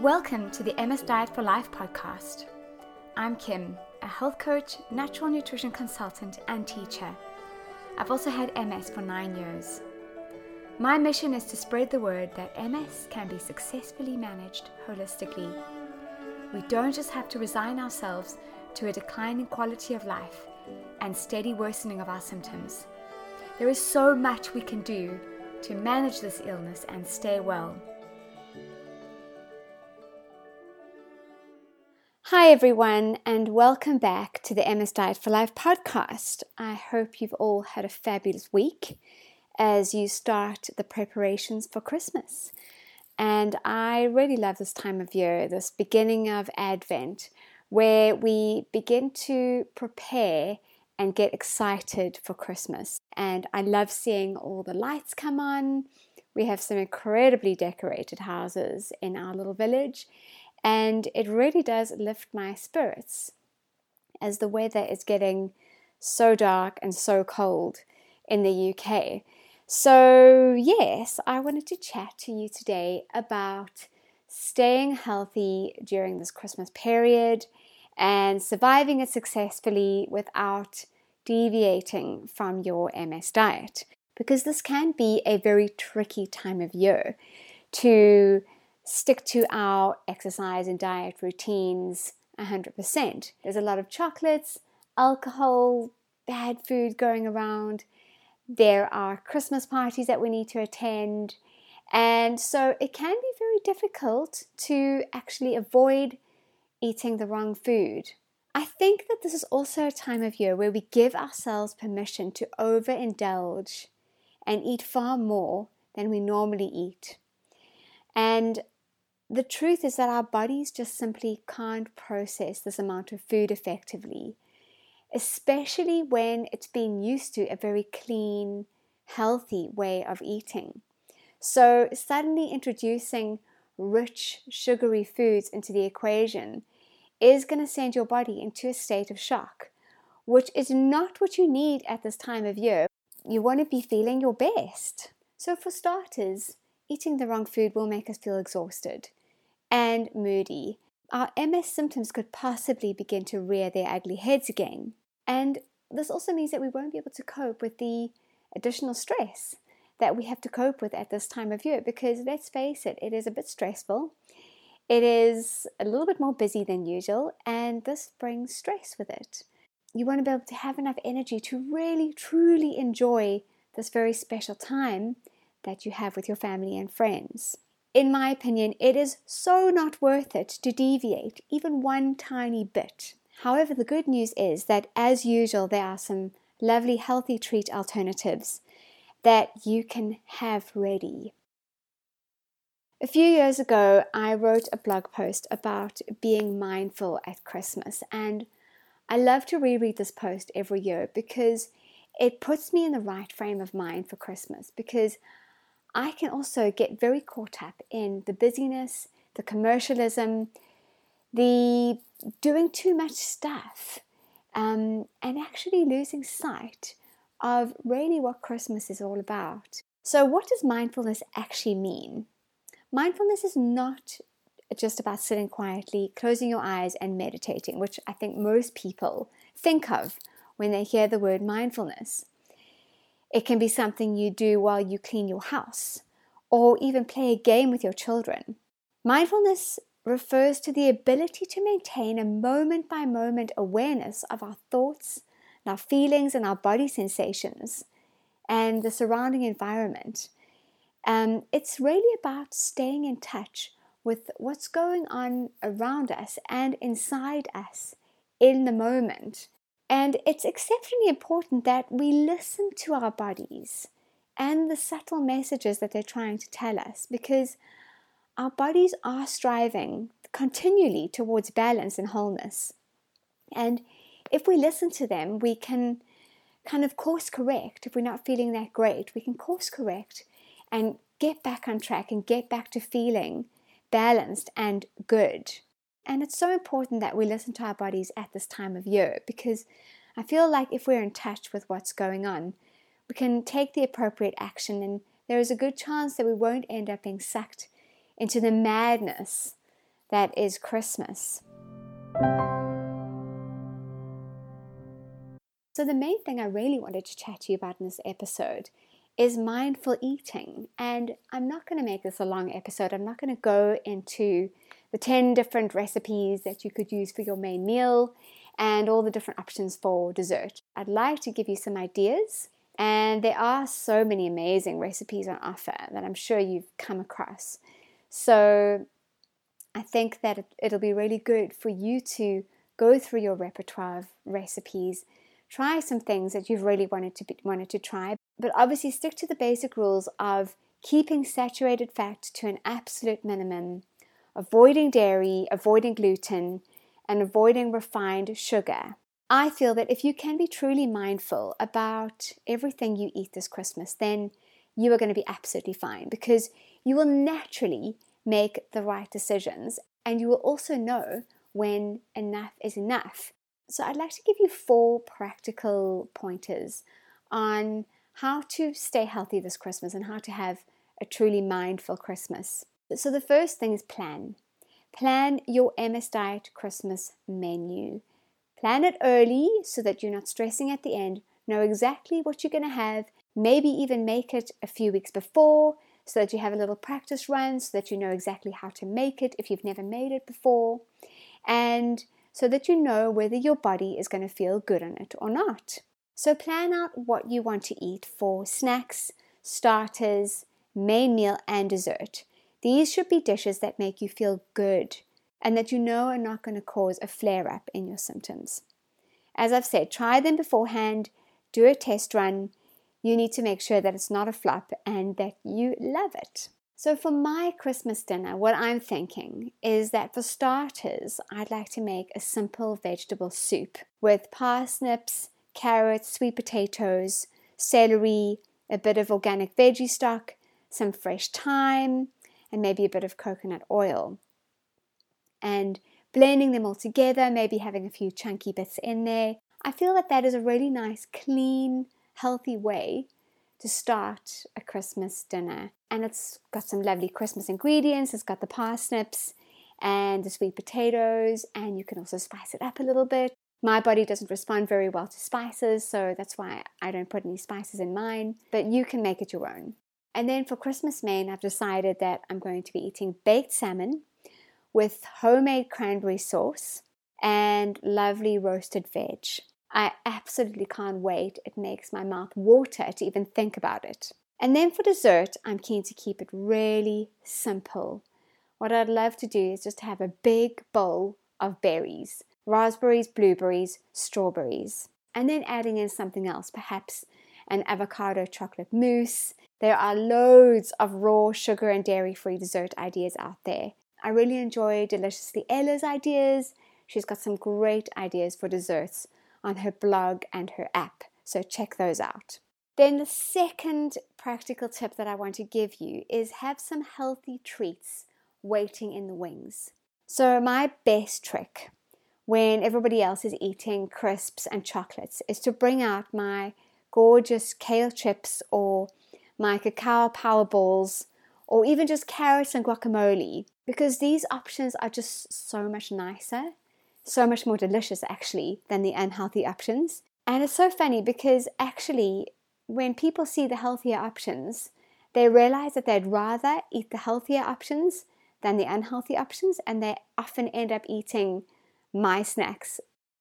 Welcome to the MS Diet for Life podcast. I'm Kim, a health coach, natural nutrition consultant, and teacher. I've also had MS for nine years. My mission is to spread the word that MS can be successfully managed holistically. We don't just have to resign ourselves to a decline in quality of life and steady worsening of our symptoms. There is so much we can do to manage this illness and stay well. Hi, everyone, and welcome back to the MS Diet for Life podcast. I hope you've all had a fabulous week as you start the preparations for Christmas. And I really love this time of year, this beginning of Advent, where we begin to prepare and get excited for Christmas. And I love seeing all the lights come on. We have some incredibly decorated houses in our little village, and it really does lift my spirits as the weather is getting so dark and so cold in the UK. So, yes, I wanted to chat to you today about staying healthy during this Christmas period and surviving it successfully without deviating from your MS diet. Because this can be a very tricky time of year to stick to our exercise and diet routines 100%. There's a lot of chocolates, alcohol, bad food going around there are Christmas parties that we need to attend. And so it can be very difficult to actually avoid eating the wrong food. I think that this is also a time of year where we give ourselves permission to overindulge and eat far more than we normally eat. And the truth is that our bodies just simply can't process this amount of food effectively especially when it's been used to a very clean, healthy way of eating. So, suddenly introducing rich, sugary foods into the equation is going to send your body into a state of shock, which is not what you need at this time of year. You want to be feeling your best. So, for starters, eating the wrong food will make us feel exhausted and moody. Our MS symptoms could possibly begin to rear their ugly heads again. And this also means that we won't be able to cope with the additional stress that we have to cope with at this time of year because let's face it, it is a bit stressful. It is a little bit more busy than usual, and this brings stress with it. You want to be able to have enough energy to really, truly enjoy this very special time that you have with your family and friends. In my opinion, it is so not worth it to deviate even one tiny bit However, the good news is that, as usual, there are some lovely healthy treat alternatives that you can have ready. A few years ago, I wrote a blog post about being mindful at Christmas, and I love to reread this post every year because it puts me in the right frame of mind for Christmas. Because I can also get very caught up in the busyness, the commercialism, the doing too much stuff um, and actually losing sight of really what Christmas is all about. So, what does mindfulness actually mean? Mindfulness is not just about sitting quietly, closing your eyes, and meditating, which I think most people think of when they hear the word mindfulness. It can be something you do while you clean your house or even play a game with your children. Mindfulness refers to the ability to maintain a moment by moment awareness of our thoughts, our feelings, and our body sensations and the surrounding environment. Um, it's really about staying in touch with what's going on around us and inside us in the moment. And it's exceptionally important that we listen to our bodies and the subtle messages that they're trying to tell us because our bodies are striving continually towards balance and wholeness. And if we listen to them, we can kind of course correct. If we're not feeling that great, we can course correct and get back on track and get back to feeling balanced and good. And it's so important that we listen to our bodies at this time of year because I feel like if we're in touch with what's going on, we can take the appropriate action and there is a good chance that we won't end up being sucked into the madness that is Christmas. So, the main thing I really wanted to chat to you about in this episode is mindful eating. And I'm not going to make this a long episode. I'm not going to go into the 10 different recipes that you could use for your main meal and all the different options for dessert. I'd like to give you some ideas. And there are so many amazing recipes on offer that I'm sure you've come across. So I think that it'll be really good for you to go through your repertoire of recipes, try some things that you've really wanted to be, wanted to try, but obviously stick to the basic rules of keeping saturated fat to an absolute minimum, avoiding dairy, avoiding gluten, and avoiding refined sugar. I feel that if you can be truly mindful about everything you eat this Christmas, then you are going to be absolutely fine because you will naturally make the right decisions and you will also know when enough is enough. So, I'd like to give you four practical pointers on how to stay healthy this Christmas and how to have a truly mindful Christmas. So, the first thing is plan. Plan your MS Diet Christmas menu. Plan it early so that you're not stressing at the end. Know exactly what you're going to have. Maybe even make it a few weeks before so that you have a little practice run so that you know exactly how to make it if you've never made it before. And so that you know whether your body is going to feel good on it or not. So plan out what you want to eat for snacks, starters, main meal, and dessert. These should be dishes that make you feel good and that you know are not going to cause a flare up in your symptoms. As I've said, try them beforehand, do a test run. You need to make sure that it's not a flop and that you love it. So, for my Christmas dinner, what I'm thinking is that for starters, I'd like to make a simple vegetable soup with parsnips, carrots, sweet potatoes, celery, a bit of organic veggie stock, some fresh thyme, and maybe a bit of coconut oil. And blending them all together, maybe having a few chunky bits in there. I feel that that is a really nice, clean, healthy way to start a Christmas dinner. And it's got some lovely Christmas ingredients. It's got the parsnips and the sweet potatoes, and you can also spice it up a little bit. My body doesn't respond very well to spices, so that's why I don't put any spices in mine, but you can make it your own. And then for Christmas main, I've decided that I'm going to be eating baked salmon with homemade cranberry sauce and lovely roasted veg. I absolutely can't wait. It makes my mouth water to even think about it. And then for dessert, I'm keen to keep it really simple. What I'd love to do is just have a big bowl of berries raspberries, blueberries, strawberries, and then adding in something else, perhaps an avocado chocolate mousse. There are loads of raw sugar and dairy free dessert ideas out there. I really enjoy Deliciously Ella's ideas. She's got some great ideas for desserts on her blog and her app, so check those out. Then, the second practical tip that I want to give you is have some healthy treats waiting in the wings. So, my best trick when everybody else is eating crisps and chocolates is to bring out my gorgeous kale chips or my cacao power balls or even just carrots and guacamole because these options are just so much nicer, so much more delicious actually than the unhealthy options. And it's so funny because actually, when people see the healthier options, they realize that they'd rather eat the healthier options than the unhealthy options, and they often end up eating my snacks.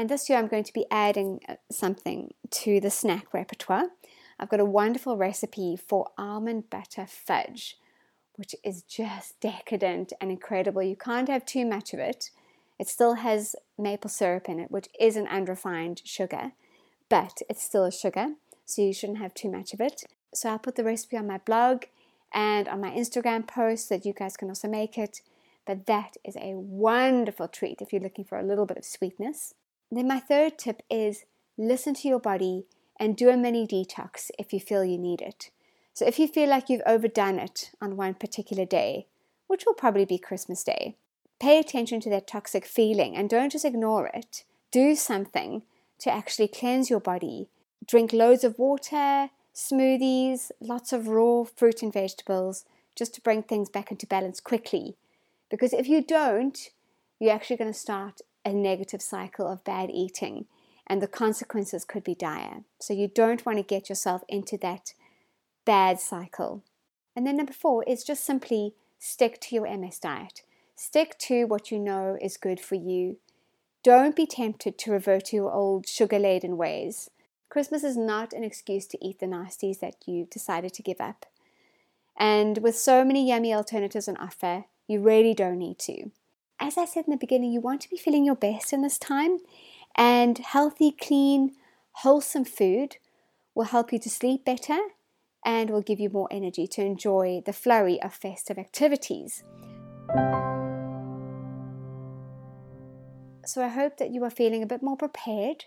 And this year I'm going to be adding uh, something to the snack repertoire. I've got a wonderful recipe for almond butter fudge, which is just decadent and incredible. You can't have too much of it. It still has maple syrup in it, which is an unrefined sugar, but it's still a sugar, so you shouldn't have too much of it. So I'll put the recipe on my blog and on my Instagram post so that you guys can also make it. But that is a wonderful treat if you're looking for a little bit of sweetness. Then, my third tip is listen to your body and do a mini detox if you feel you need it. So, if you feel like you've overdone it on one particular day, which will probably be Christmas Day, pay attention to that toxic feeling and don't just ignore it. Do something to actually cleanse your body. Drink loads of water, smoothies, lots of raw fruit and vegetables, just to bring things back into balance quickly Because if you don't, you're actually going to start a negative cycle of bad eating and the consequences could be dire. So you don't want to get yourself into that bad cycle. And then number four is just simply stick to your MS diet. Stick to what you know is good for you. Don't be tempted to revert to your old sugar laden ways. Christmas is not an excuse to eat the nasties that you decided to give up. And with so many yummy alternatives on offer, you really don't need to. As I said in the beginning, you want to be feeling your best in this time, and healthy, clean, wholesome food will help you to sleep better and will give you more energy to enjoy the flurry of festive activities. So I hope that you are feeling a bit more prepared,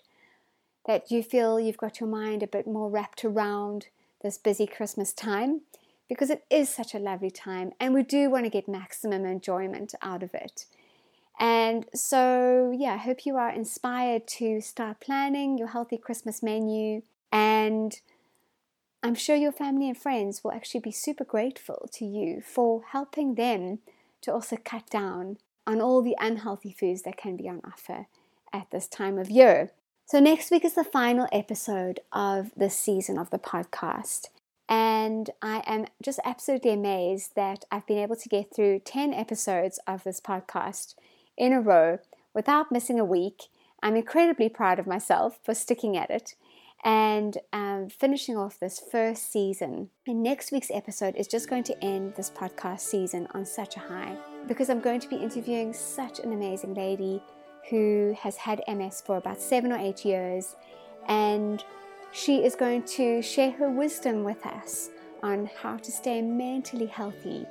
that you feel you've got your mind a bit more wrapped around this busy Christmas time, because it is such a lovely time and we do want to get maximum enjoyment out of it. And so, yeah, I hope you are inspired to start planning your healthy Christmas menu. And I'm sure your family and friends will actually be super grateful to you for helping them to also cut down on all the unhealthy foods that can be on offer at this time of year. So, next week is the final episode of this season of the podcast. And I am just absolutely amazed that I've been able to get through 10 episodes of this podcast in a row without missing a week. I'm incredibly proud of myself for sticking at it and um, finishing off this first season. And next week's episode is just going to end this podcast season on such a high because I'm going to be interviewing such an amazing lady who has had MS for about seven or eight years. And she is going to share her wisdom with us on how to stay mentally healthy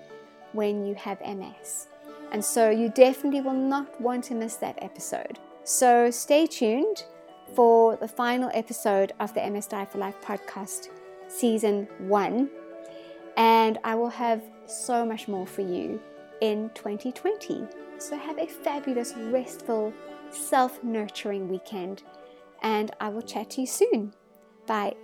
when you have MS. And so you definitely will not want to miss that episode. So stay tuned for the final episode of the MS Diet for Life podcast, season one. And I will have so much more for you in 2020. So have a fabulous, restful, self nurturing weekend. And I will chat to you soon. Bye.